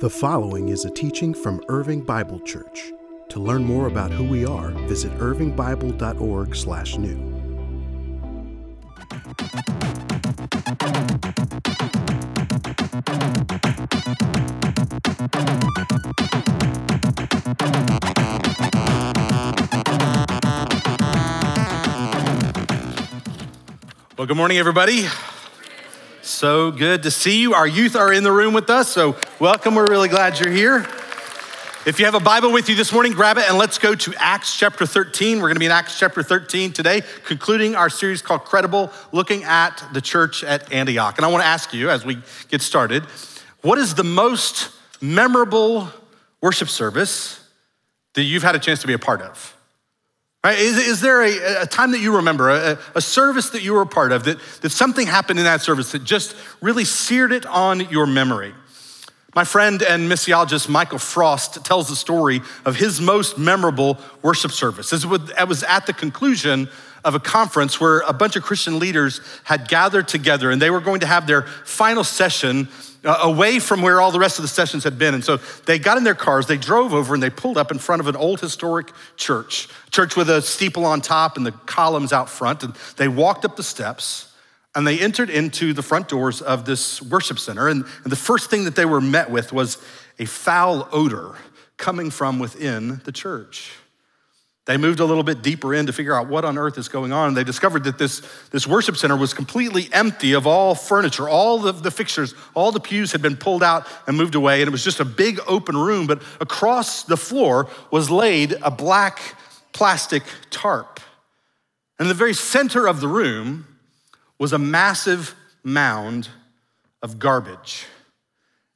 The following is a teaching from Irving Bible Church. To learn more about who we are, visit irvingbible.org/new. Well, good morning, everybody. So good to see you. Our youth are in the room with us, so welcome. We're really glad you're here. If you have a Bible with you this morning, grab it and let's go to Acts chapter 13. We're going to be in Acts chapter 13 today, concluding our series called Credible, looking at the church at Antioch. And I want to ask you as we get started, what is the most memorable worship service that you've had a chance to be a part of? Right? Is, is there a, a, time that you remember, a, a, service that you were a part of, that, that something happened in that service that just really seared it on your memory? My friend and missiologist Michael Frost tells the story of his most memorable worship service. It was at the conclusion of a conference where a bunch of Christian leaders had gathered together and they were going to have their final session uh, away from where all the rest of the sessions had been. And so they got in their cars, they drove over, and they pulled up in front of an old historic church, church with a steeple on top and the columns out front. And they walked up the steps and they entered into the front doors of this worship center. And, and the first thing that they were met with was a foul odor coming from within the church. They moved a little bit deeper in to figure out what on earth is going on. And they discovered that this, this worship center was completely empty of all furniture. All the, the fixtures, all the pews had been pulled out and moved away. And it was just a big open room. But across the floor was laid a black plastic tarp. And in the very center of the room was a massive mound of garbage.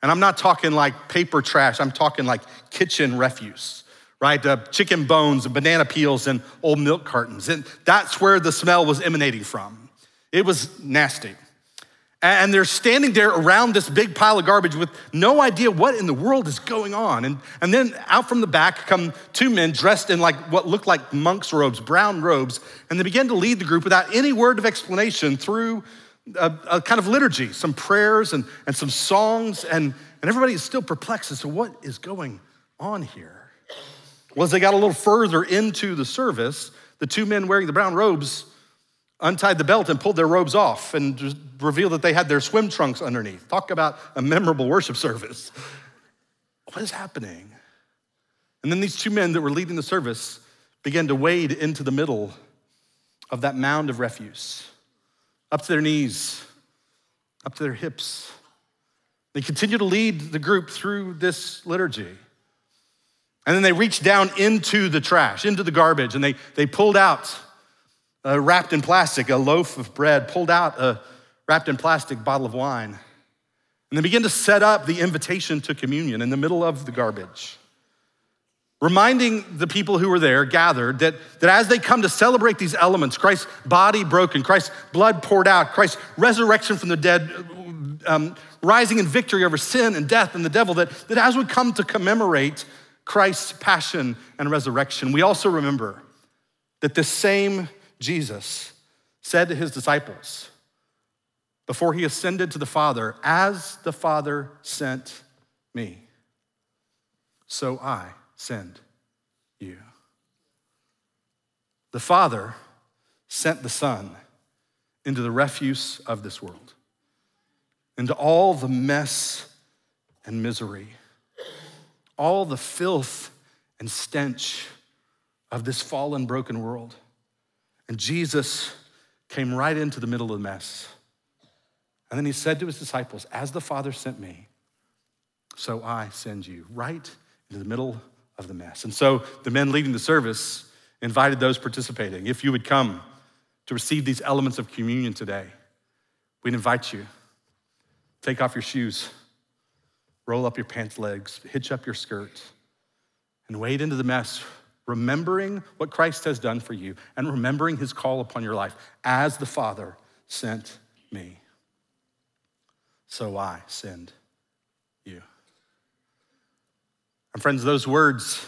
And I'm not talking like paper trash, I'm talking like kitchen refuse right? Uh, chicken bones and banana peels and old milk cartons. And that's where the smell was emanating from. It was nasty. And they're standing there around this big pile of garbage with no idea what in the world is going on. And, and then out from the back come two men dressed in like what looked like monks' robes, brown robes, and they begin to lead the group without any word of explanation through a, a kind of liturgy, some prayers and, and some songs, and, and everybody is still perplexed as to what is going on here. Well, as they got a little further into the service, the two men wearing the brown robes untied the belt and pulled their robes off and revealed that they had their swim trunks underneath. Talk about a memorable worship service. What is happening? And then these two men that were leading the service began to wade into the middle of that mound of refuse, up to their knees, up to their hips. They continue to lead the group through this liturgy. And then they reached down into the trash, into the garbage, and they, they pulled out, uh, wrapped in plastic, a loaf of bread, pulled out a wrapped in plastic bottle of wine. And they began to set up the invitation to communion in the middle of the garbage, reminding the people who were there, gathered, that, that as they come to celebrate these elements Christ's body broken, Christ's blood poured out, Christ's resurrection from the dead, um, rising in victory over sin and death and the devil, that, that as we come to commemorate Christ's passion and resurrection, we also remember that the same Jesus said to his disciples before he ascended to the Father, As the Father sent me, so I send you. The Father sent the Son into the refuse of this world, into all the mess and misery all the filth and stench of this fallen, broken world. And Jesus came right into the middle of the mess. And then he said to his disciples, As the Father sent me, so I send you, right into the middle of the mess. And so the men leading the service invited those participating, if you would come to receive these elements of communion today, we'd invite you. Take off your shoes roll up your pants legs, hitch up your skirt, and wade into the mess, remembering what Christ has done for you and remembering his call upon your life as the Father sent me. So I send you. And friends, those words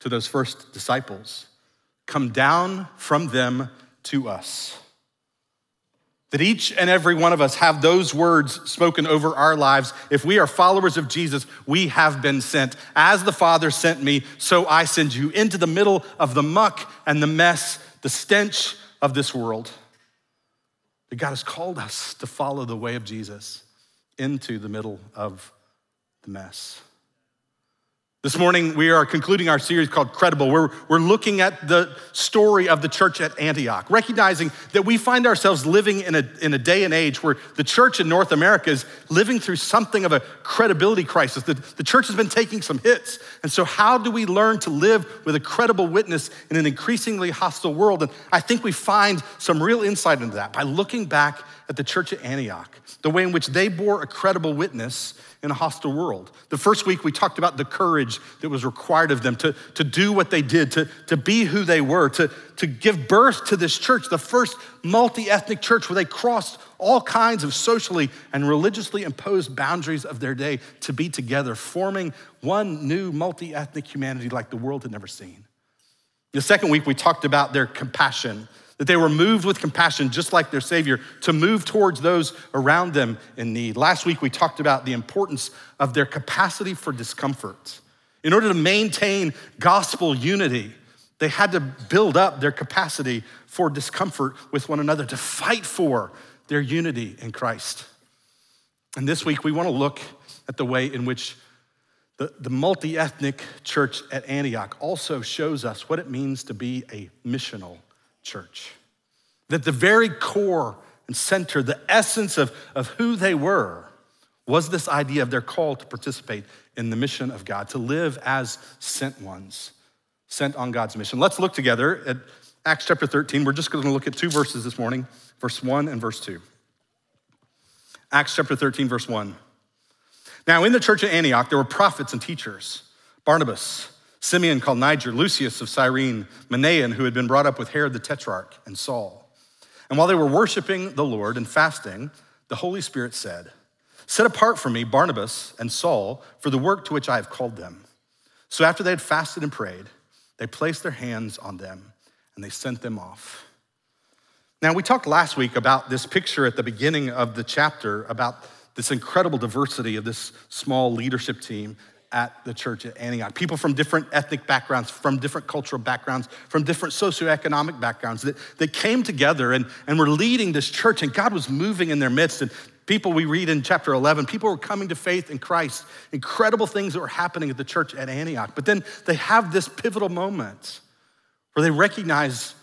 to those first disciples come down from them to us that each and every one of us have those words spoken over our lives. If we are followers of Jesus, we have been sent. As the Father sent me, so I send you into the middle of the muck and the mess, the stench of this world. That God has called us to follow the way of Jesus into the middle of the mess. This morning, we are concluding our series called Credible. We're, we're looking at the story of the church at Antioch, recognizing that we find ourselves living in a, in a day and age where the church in North America is living through something of a credibility crisis. The, the church has been taking some hits. And so, how do we learn to live with a credible witness in an increasingly hostile world? And I think we find some real insight into that by looking back at the church at Antioch, the way in which they bore a credible witness in a hostile world. The first week, we talked about the courage that was required of them to, to do what they did, to, to be who they were, to, to give birth to this church, the first multi ethnic church where they crossed all kinds of socially and religiously imposed boundaries of their day to be together, forming one new multi ethnic humanity like the world had never seen. The second week, we talked about their compassion that they were moved with compassion, just like their Savior, to move towards those around them in need. Last week, we talked about the importance of their capacity for discomfort. In order to maintain gospel unity, they had to build up their capacity for discomfort with one another, to fight for their unity in Christ. And this week, we want to look at the way in which the, the multi ethnic church at Antioch also shows us what it means to be a missional church. That the very core and center, the essence of, of who they were, was this idea of their call to participate in the mission of God, to live as sent ones, sent on God's mission. Let's look together at Acts chapter 13. We're just going to look at two verses this morning, verse 1 and verse 2. Acts chapter 13, verse 1. Now, in the church at Antioch, there were prophets and teachers Barnabas, Simeon called Niger, Lucius of Cyrene, Manaen, who had been brought up with Herod the Tetrarch, and Saul. And while they were worshiping the Lord and fasting, the Holy Spirit said, Set apart for me Barnabas and Saul for the work to which I have called them. So after they had fasted and prayed, they placed their hands on them and they sent them off. Now, we talked last week about this picture at the beginning of the chapter about this incredible diversity of this small leadership team at the church at Antioch. People from different ethnic backgrounds, from different cultural backgrounds, from different socioeconomic backgrounds that, that came together and, and were leading this church, and God was moving in their midst. And people we read in chapter 11, people were coming to faith in Christ. Incredible things that were happening at the church at Antioch. But then they have this pivotal moment where they recognize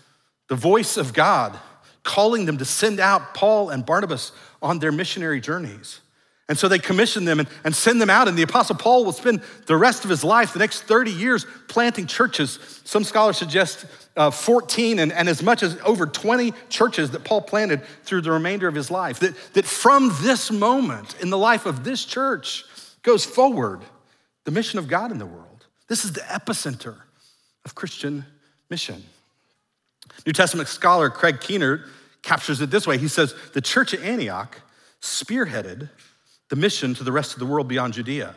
the voice of God calling them to send out Paul and Barnabas on their missionary journeys. And so they commission them and, and send them out. And the Apostle Paul will spend the rest of his life, the next 30 years, planting churches. Some scholars suggest uh, 14 and, and as much as over 20 churches that Paul planted through the remainder of his life. That, that from this moment in the life of this church goes forward the mission of God in the world. This is the epicenter of Christian mission. New Testament scholar Craig Keener captures it this way. He says, The church at Antioch spearheaded the mission to the rest of the world beyond Judea.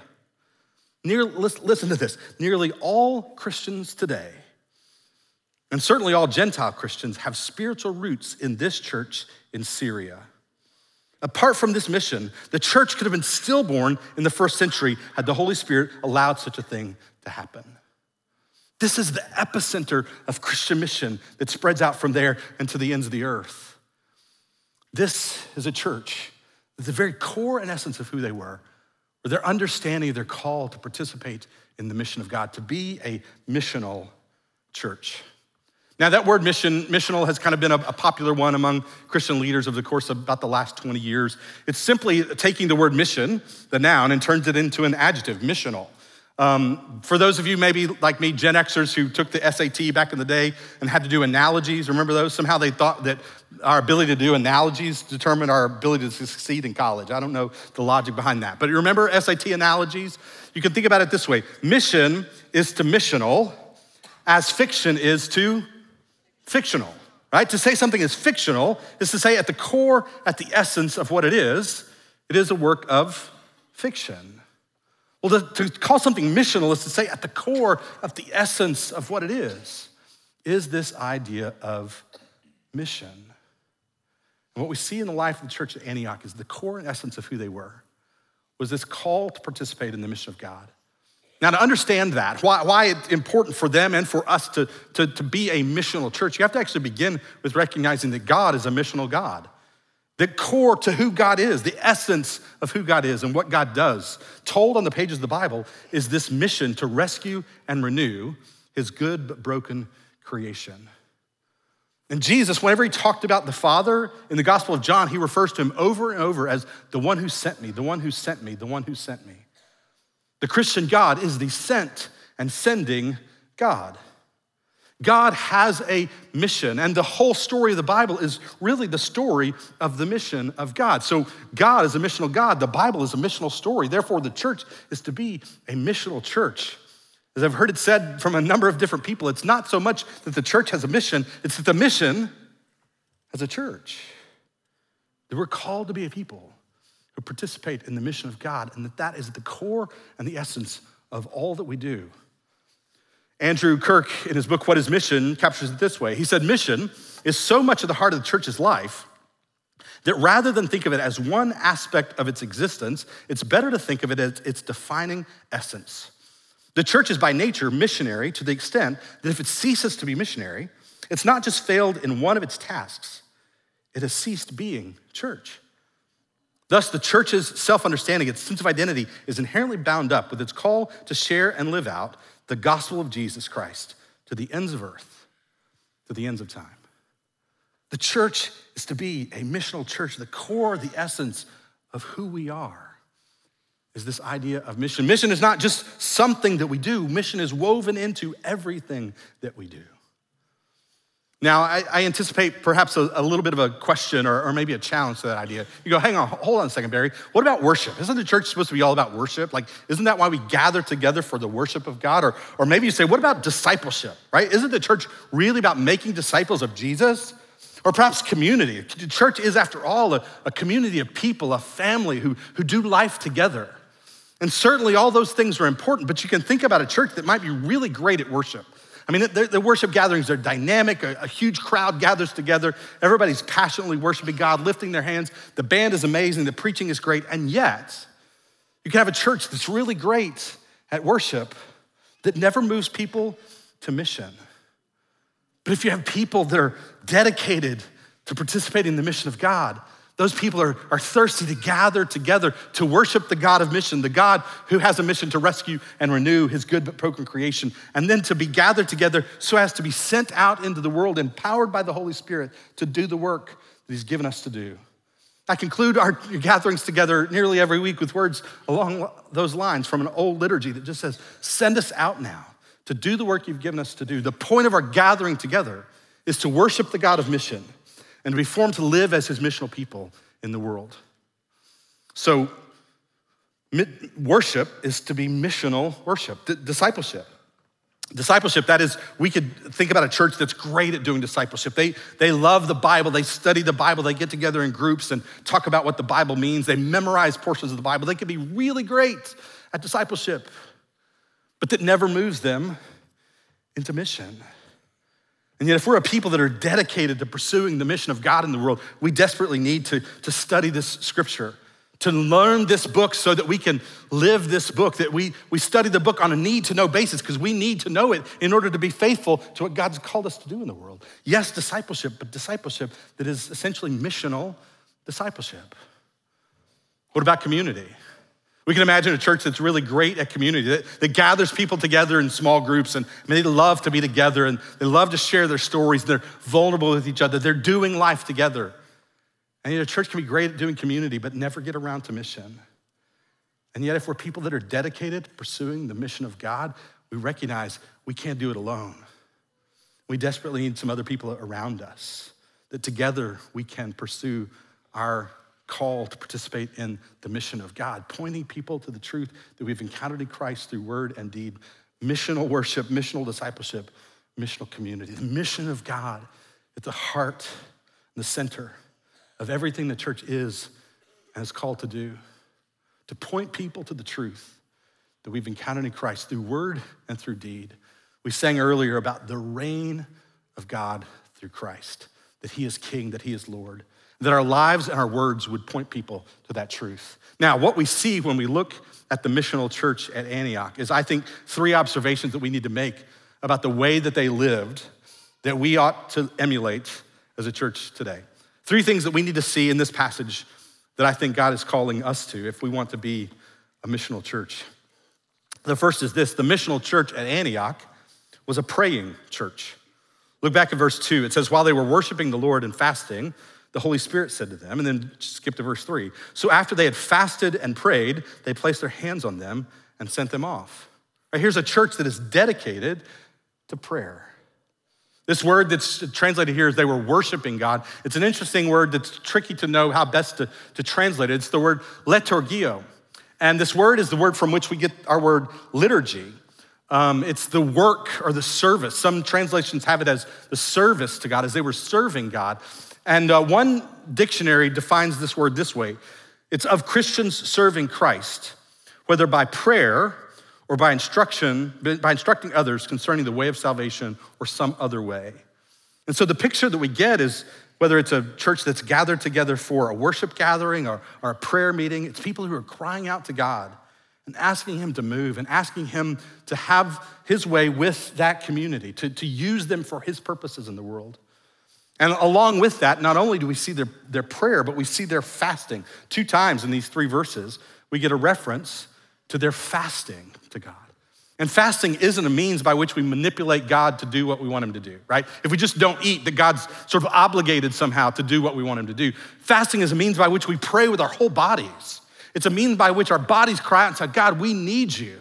Near, listen to this nearly all Christians today, and certainly all Gentile Christians, have spiritual roots in this church in Syria. Apart from this mission, the church could have been stillborn in the first century had the Holy Spirit allowed such a thing to happen. This is the epicenter of Christian mission that spreads out from there and to the ends of the earth. This is a church the very core and essence of who they were, or their understanding of their call to participate in the mission of God, to be a missional church. Now, that word mission, missional has kind of been a, a, popular one among Christian leaders over the course of about the last 20 years. It's simply taking the word mission, the noun, and turns it into an adjective, missional. Um, for those of you maybe like me, Gen Xers who took the SAT back in the day and had to do analogies, remember those? Somehow they thought that our ability to do analogies determined our ability to succeed in college. I don't know the logic behind that. But remember SAT analogies? You can think about it this way mission is to missional, as fiction is to fictional, right? To say something is fictional is to say at the core, at the essence of what it is, it is a work of fiction. Well, to, to call something missional is to say at the core of the essence of what it is, is this idea of mission. And what we see in the life of the church at Antioch is the core and essence of who they were was this call to participate in the mission of God. Now, to understand that, why, why it's important for them and for us to, to, to be a missional church, you have to actually begin with recognizing that God is a missional God. The core to who God is, the essence of who God is and what God does, told on the pages of the Bible, is this mission to rescue and renew his good but broken creation. And Jesus, whenever he talked about the Father in the Gospel of John, he refers to him over and over as the one who sent me, the one who sent me, the one who sent me. The Christian God is the sent and sending God. God has a mission, and the whole story of the Bible is really the story of the mission of God. So, God is a missional God. The Bible is a missional story. Therefore, the church is to be a missional church. As I've heard it said from a number of different people, it's not so much that the church has a mission, it's that the mission has a church. That we're called to be a people who participate in the mission of God, and that that is the core and the essence of all that we do. Andrew Kirk, in his book, What is Mission, captures it this way. He said, Mission is so much at the heart of the church's life that rather than think of it as one aspect of its existence, it's better to think of it as its defining essence. The church is by nature missionary to the extent that if it ceases to be missionary, it's not just failed in one of its tasks, it has ceased being church. Thus, the church's self understanding, its sense of identity, is inherently bound up with its call to share and live out the gospel of Jesus Christ to the ends of earth, to the ends of time. The church is to be a missional church, the core, the essence of who we are is this idea of mission. Mission is not just something that we do, mission is woven into everything that we do. Now, I, I anticipate perhaps a, a, little bit of a question or, or, maybe a challenge to that idea. You go, hang on, hold on a second, Barry. What about worship? Isn't the church supposed to be all about worship? Like, isn't that why we gather together for the worship of God? Or, or maybe you say, what about discipleship, right? Isn't the church really about making disciples of Jesus? Or perhaps community. The church is, after all, a, a community of people, a family who, who do life together. And certainly all those things are important, but you can think about a church that might be really great at worship. I mean, the, worship gatherings are dynamic. A, a, huge crowd gathers together. Everybody's passionately worshiping God, lifting their hands. The band is amazing. The preaching is great. And yet, you can have a church that's really great at worship that never moves people to mission. But if you have people that are dedicated to participating in the mission of God, those people are, are thirsty to gather together to worship the God of mission, the God who has a mission to rescue and renew his good but broken creation, and then to be gathered together so as to be sent out into the world, empowered by the Holy Spirit to do the work that he's given us to do. I conclude our gatherings together nearly every week with words along those lines from an old liturgy that just says, Send us out now to do the work you've given us to do. The point of our gathering together is to worship the God of mission and to be formed to live as his missional people in the world. So, worship is to be missional worship, D- discipleship. Discipleship, that is, we could think about a church that's great at doing discipleship. They, they love the Bible, they study the Bible, they get together in groups and talk about what the Bible means, they memorize portions of the Bible. They could be really great at discipleship, but that never moves them into mission. And yet, if we're a people that are dedicated to pursuing the mission of God in the world, we desperately need to, to study this scripture, to learn this book so that we can live this book, that we, we study the book on a need to know basis because we need to know it in order to be faithful to what God's called us to do in the world. Yes, discipleship, but discipleship that is essentially missional discipleship. What about community? We can imagine a church that's really great at community, that, that, gathers people together in small groups. And I mean, they love to be together and they love to share their stories. They're vulnerable with each other. They're doing life together. And you know, church can be great at doing community, but never get around to mission. And yet, if we're people that are dedicated to pursuing the mission of God, we recognize we can't do it alone. We desperately need some other people around us, that together we can pursue our call to participate in the mission of God, pointing people to the truth that we've encountered in Christ through word and deed, missional worship, missional discipleship, missional community. The mission of God at the heart and the center of everything the church is and is called to do, to point people to the truth that we've encountered in Christ through word and through deed. We sang earlier about the reign of God through Christ, that he is king, that he is Lord. That our lives and our words would point people to that truth. Now, what we see when we look at the missional church at Antioch is, I think, three observations that we need to make about the way that they lived that we ought to emulate as a church today. Three things that we need to see in this passage that I think God is calling us to if we want to be a missional church. The first is this the missional church at Antioch was a praying church. Look back at verse 2. It says, While they were worshiping the Lord and fasting, the Holy Spirit said to them, and then skip to verse 3. So after they had fasted and prayed, they placed their hands on them and sent them off. Right, here's a church that is dedicated to prayer. This word that's translated here is they were worshiping God. It's an interesting word that's tricky to know how best to, to translate it. It's the word liturgio. And this word is the word from which we get our word liturgy. Um, it's the work or the service. Some translations have it as the service to God, as they were serving God. And uh, one dictionary defines this word this way it's of Christians serving Christ, whether by prayer or by instruction, by instructing others concerning the way of salvation or some other way. And so the picture that we get is whether it's a church that's gathered together for a worship gathering or, or a prayer meeting, it's people who are crying out to God and asking Him to move and asking Him to have His way with that community, to, to use them for His purposes in the world. And along with that, not only do we see their, their prayer, but we see their fasting. Two times in these three verses, we get a reference to their fasting to God. And fasting isn't a means by which we manipulate God to do what we want him to do, right? If we just don't eat, that God's sort of obligated somehow to do what we want him to do. Fasting is a means by which we pray with our whole bodies. It's a means by which our bodies cry out and say, God, we need you.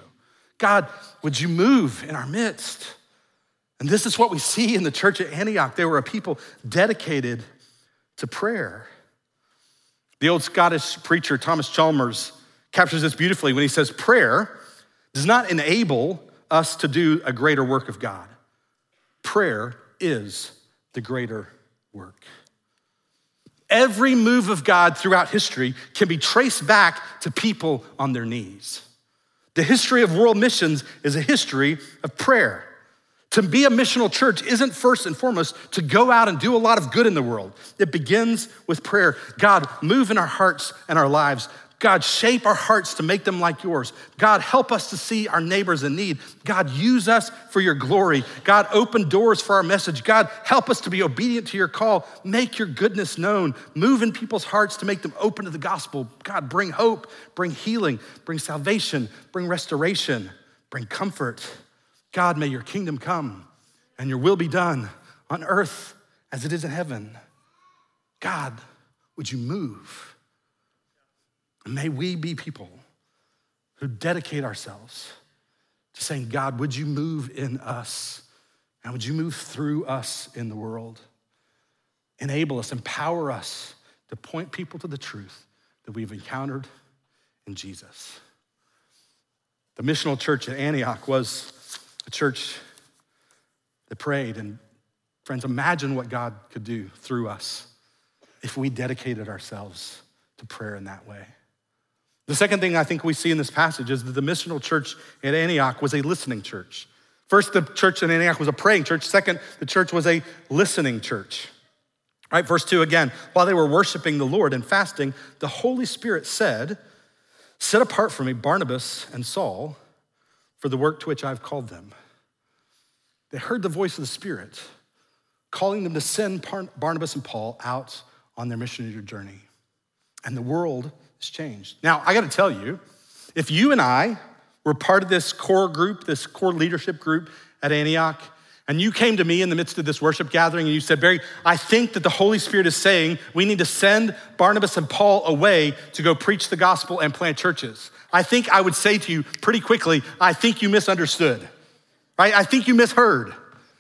God, would you move in our midst? And this is what we see in the church at Antioch. They were a people dedicated to prayer. The old Scottish preacher, Thomas Chalmers, captures this beautifully when he says, Prayer does not enable us to do a greater work of God. Prayer is the greater work. Every move of God throughout history can be traced back to people on their knees. The history of world missions is a history of prayer. To be a missional church isn't first and foremost to go out and do a lot of good in the world. It begins with prayer. God, move in our hearts and our lives God, shape our hearts to make them like yours. God, help us to see our neighbors in need. God, use us for your glory. God, open doors for our message. God, help us to be obedient to your call. Make your goodness known. Move in people's hearts to make them open to the gospel. God, bring hope, bring healing, bring salvation, bring restoration, bring comfort. God, may your kingdom come and your will be done on earth as it is in heaven. God, would you move? And may we be people who dedicate ourselves to saying, God, would you move in us? And would you move through us in the world? Enable us, empower us to point people to the truth that we've encountered in Jesus. The missional church at Antioch was a church that prayed. And friends, imagine what God could do through us if we dedicated ourselves to prayer in that way. The second thing I think we see in this passage is that the missional church at Antioch was a listening church. First, the church in Antioch was a praying church. Second, the church was a listening church. All right, verse 2 again. While they were worshiping the Lord and fasting, the Holy Spirit said, Set apart for me Barnabas and Saul for the work to which I've called them. They heard the voice of the Spirit calling them to send Barnabas and Paul out on their missionary journey. And the world has changed. Now, I got to tell you, if you and I were part of this core group, this core leadership group at Antioch, and you came to me in the midst of this worship gathering and you said, Barry, I think that the Holy Spirit is saying we need to send Barnabas and Paul away to go preach the gospel and plant churches. I think I would say to you pretty quickly, I think you misunderstood, right? I think you misheard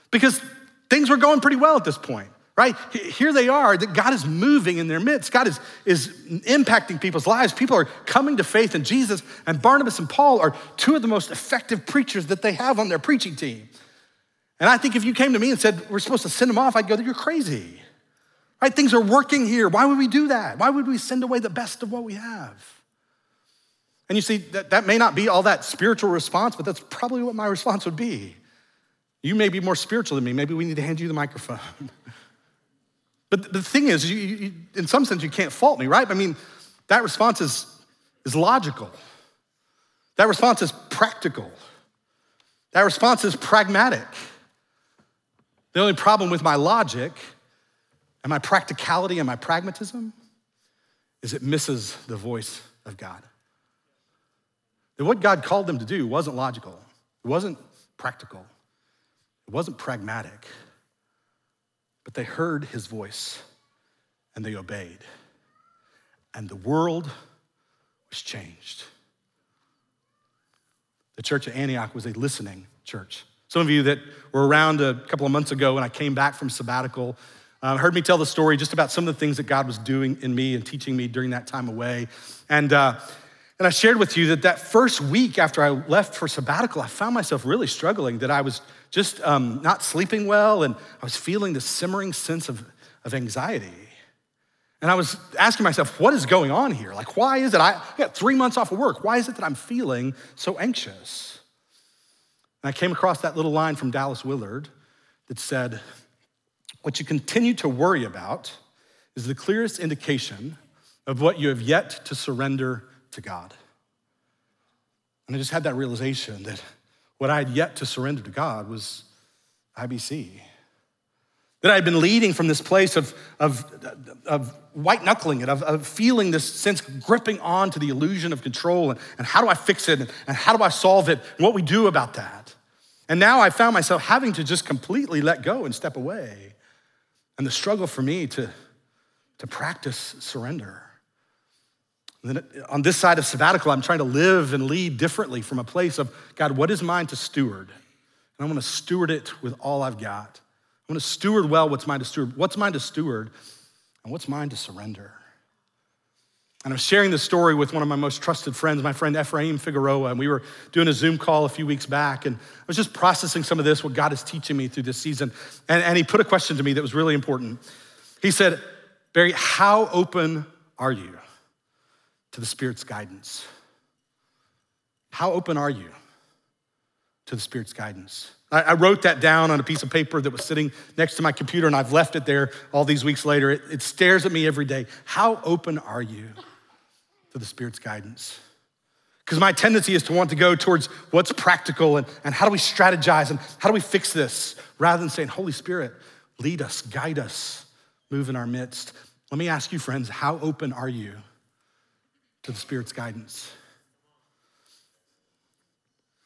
because things were going pretty well at this point right? Here they are, that God is moving in their midst. God is, is impacting people's lives. People are coming to faith in Jesus, and Barnabas and Paul are two of the most effective preachers that they have on their preaching team. And I think if you came to me and said, we're supposed to send them off, I'd go, you're crazy. Right? Things are working here. Why would we do that? Why would we send away the best of what we have? And you see, that, that may not be all that spiritual response, but that's probably what my response would be. You may be more spiritual than me. Maybe we need to hand you the microphone. But the thing is, you, you, in some sense, you can't fault me, right? I mean, that response is, is logical. That response is practical. That response is pragmatic. The only problem with my logic and my practicality and my pragmatism is it misses the voice of God. That what God called them to do wasn't logical, it wasn't practical, it wasn't pragmatic, but they heard his voice and they obeyed. And the world was changed. The church at Antioch was a listening church. Some of you that were around a couple of months ago when I came back from sabbatical uh, heard me tell the story just about some of the things that God was doing in me and teaching me during that time away. And, uh, and I shared with you that that first week after I left for sabbatical, I found myself really struggling, that I was just um, not sleeping well, and I was feeling this simmering sense of, of anxiety. And I was asking myself, what is going on here? Like, why is it? I, I got three months off of work. Why is it that I'm feeling so anxious? And I came across that little line from Dallas Willard that said, What you continue to worry about is the clearest indication of what you have yet to surrender to God. And I just had that realization that what I had yet to surrender to God was IBC. That I had been leading from this place of, of, of white knuckling it, of, of, feeling this sense gripping on to the illusion of control and, and how do I fix it and, and how do I solve it and what we do about that. And now I found myself having to just completely let go and step away. And the struggle for me to, to practice surrender. And then on this side of sabbatical, I'm trying to live and lead differently from a place of God, what is mine to steward? And I want to steward it with all I've got. I want to steward well what's mine to steward. What's mine to steward? And what's mine to surrender? And I was sharing this story with one of my most trusted friends, my friend Ephraim Figueroa, and we were doing a Zoom call a few weeks back, and I was just processing some of this, what God is teaching me through this season. And, and he put a question to me that was really important. He said, Barry, how open are you to the Spirit's guidance? How open are you to the Spirit's guidance? I, wrote that down on a piece of paper that was sitting next to my computer, and I've left it there all these weeks later. It, it stares at me every day. How open are you to the Spirit's guidance? Because my tendency is to want to go towards what's practical and, and how do we strategize and how do we fix this rather than saying, Holy Spirit, lead us, guide us, move in our midst. Let me ask you, friends, how open are you to the Spirit's guidance?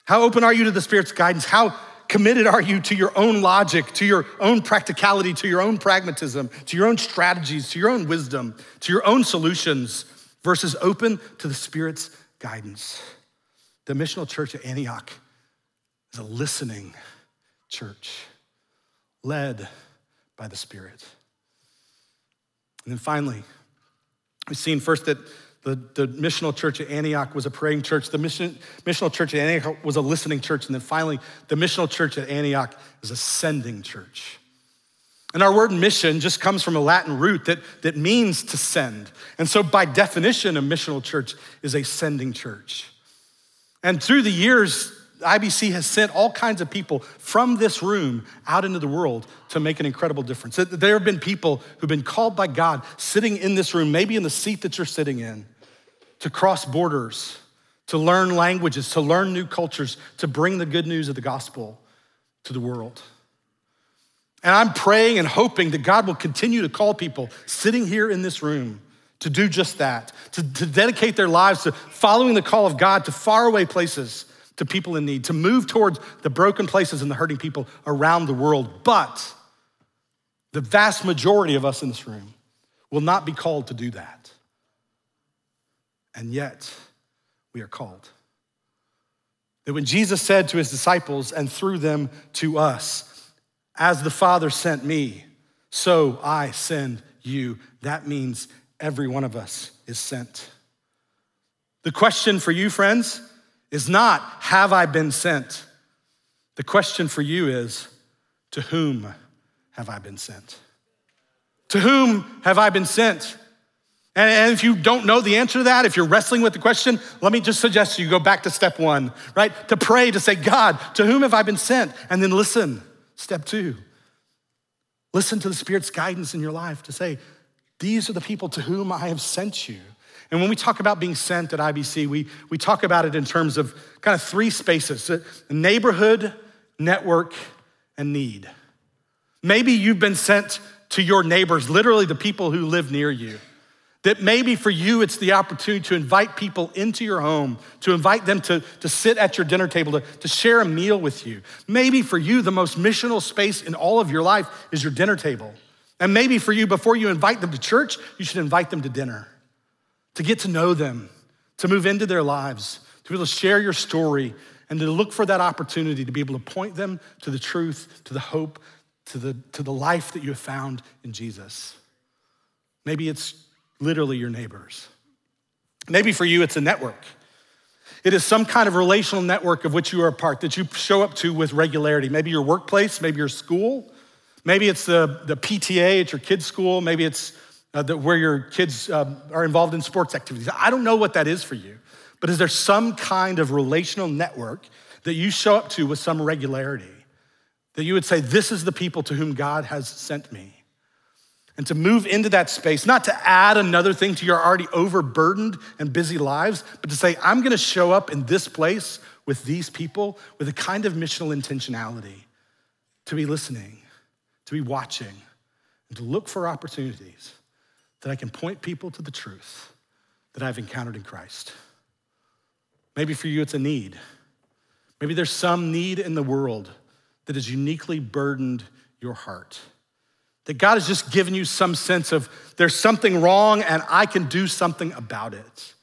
How open are you to the Spirit's guidance? How committed are you to your own logic, to your own practicality, to your own pragmatism, to your own strategies, to your own wisdom, to your own solutions, versus open to the Spirit's guidance? The missional church at Antioch is a listening church led by the Spirit. And then finally, we've seen first that the, the missional church at Antioch was a praying church. The mission, missional church at Antioch was a listening church. And then finally, the missional church at Antioch is a sending church. And our word mission just comes from a Latin root that, that means to send. And so, by definition, a missional church is a sending church. And through the years, IBC has sent all kinds of people from this room out into the world to make an incredible difference. There have been people who've been called by God sitting in this room, maybe in the seat that you're sitting in, to cross borders, to learn languages, to learn new cultures, to bring the good news of the gospel to the world. And I'm praying and hoping that God will continue to call people sitting here in this room to do just that, to, to dedicate their lives to following the call of God to faraway places, to people in need, to move towards the broken places and the hurting people around the world. But the vast majority of us in this room will not be called to do that and yet we are called. That when Jesus said to his disciples and through them to us, As the Father sent me, so I send you, that means every one of us is sent. The question for you, friends, is not, Have I been sent? The question for you is, To whom have I been sent? To whom have I been sent? And if you don't know the answer to that, if you're wrestling with the question, let me just suggest you go back to step one, right? To pray, to say, God, to whom have I been sent? And then listen, step two. Listen to the Spirit's guidance in your life to say, these are the people to whom I have sent you. And when we talk about being sent at IBC, we, we talk about it in terms of kind of three spaces uh, neighborhood, network, and need. Maybe you've been sent to your neighbors, literally the people who live near you. That maybe for you, it's the opportunity to invite people into your home, to invite them to, to sit at your dinner table, to, to share a meal with you. Maybe for you, the most missional space in all of your life is your dinner table. And maybe for you, before you invite them to church, you should invite them to dinner, to get to know them, to move into their lives, to be able to share your story, and to look for that opportunity to be able to point them to the truth, to the hope, to the, to the life that you have found in Jesus. Maybe it's literally your neighbors. Maybe for you, it's a network. It is some kind of relational network of which you are a part that you show up to with regularity. Maybe your workplace, maybe your school, maybe it's the, the PTA at your kids' school, maybe it's uh, the, where your kids uh, are involved in sports activities. I don't know what that is for you, but is there some kind of relational network that you show up to with some regularity? That you would say, This is the people to whom God has sent me and to move into that space, not to add another thing to your already overburdened and busy lives, but to say, I'm gonna show up in this place with these people with a kind of missional intentionality to be listening, to be watching, and to look for opportunities that I can point people to the truth that I've encountered in Christ. Maybe for you, it's a need. Maybe there's some need in the world that has uniquely burdened your heart. That God has just given you some sense of there's something wrong and I can do something about it.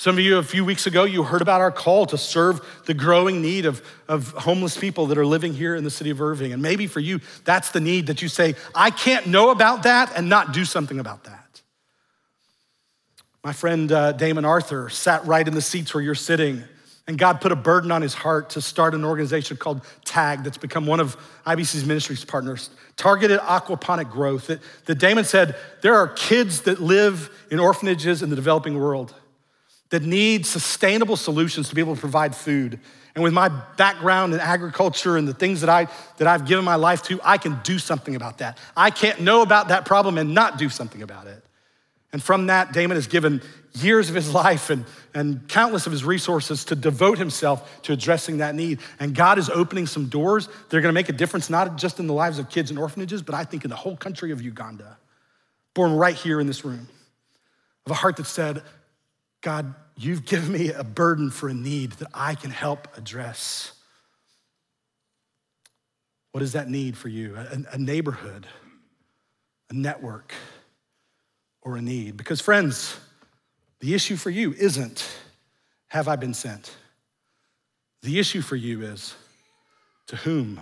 Some of you, a few weeks ago, you heard about our call to serve the growing need of, of homeless people that are living here in the city of Irving. And maybe for you, that's the need that you say, I can't know about that and not do something about that. My friend uh, Damon Arthur sat right in the seats where you're sitting and God put a burden on his heart to start an organization called TAG that's become one of IBC's ministries partners, Targeted Aquaponic Growth. That, that Damon said there are kids that live in orphanages in the developing world that need sustainable solutions to be able to provide food. And with my background in agriculture and the things that, I, that I've given my life to, I can do something about that. I can't know about that problem and not do something about it. And from that, Damon has given years of his life and, and countless of his resources to devote himself to addressing that need. And God is opening some doors that are gonna make a difference, not just in the lives of kids in orphanages, but I think in the whole country of Uganda, born right here in this room, of a heart that said, God, you've given me a burden for a need that I can help address. What is that need for you? A, a neighborhood, a network, or a need? Because, friends, the issue for you isn't, have I been sent? The issue for you is, to whom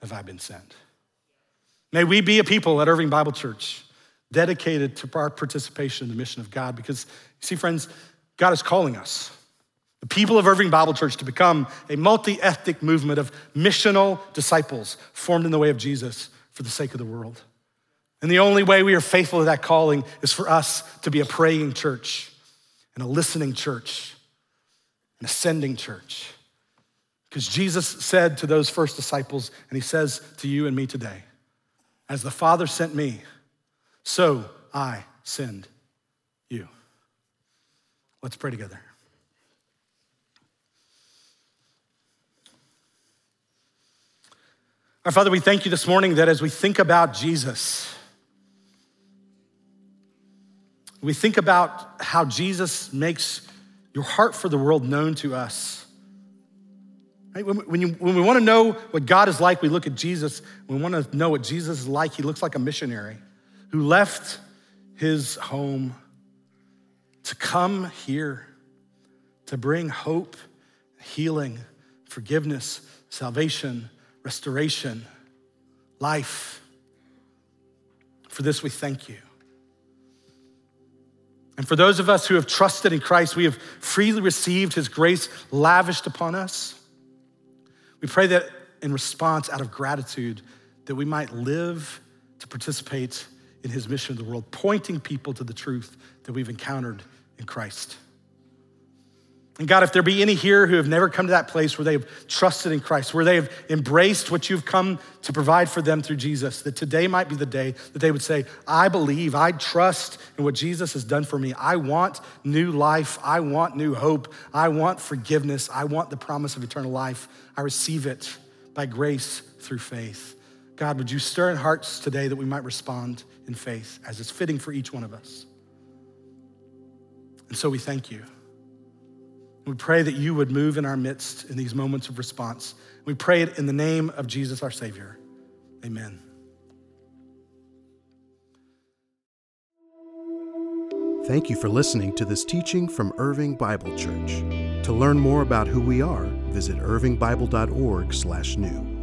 have I been sent? May we be a people at Irving Bible Church dedicated to our participation in the mission of God because, you see, friends, God is calling us, the people of Irving Bible Church, to become a multi ethnic movement of missional disciples formed in the way of Jesus for the sake of the world. And the only way we are faithful to that calling is for us to be a praying church and a listening church and a sending church. Because Jesus said to those first disciples, and he says to you and me today, as the Father sent me, so I send you. Let's pray together. Our Father, we thank you this morning that as we think about Jesus, we think about how Jesus makes your heart for the world known to us. Right? When, when, you, when we want to know what God is like, we look at Jesus. We want to know what Jesus is like, he looks like a missionary who left his home to come here to bring hope, healing, forgiveness, salvation, restoration, life. For this, we thank you. And for those of us who have trusted in Christ, we have freely received his grace lavished upon us. We pray that in response, out of gratitude, that we might live to participate in his mission of the world, pointing people to the truth that we've encountered in Christ. And God, if there be any here who have never come to that place where they have trusted in Christ, where they have embraced what you've come to provide for them through Jesus, that today might be the day that they would say, I believe, I trust in what Jesus has done for me. I want new life. I want new hope. I want forgiveness. I want the promise of eternal life. I receive it by grace through faith. God, would you stir in hearts today that we might respond in faith as is fitting for each one of us? And so we thank you. We pray that you would move in our midst in these moments of response. We pray it in the name of Jesus, our Savior. Amen. Thank you for listening to this teaching from Irving Bible Church. To learn more about who we are, visit irvingbible.org/new.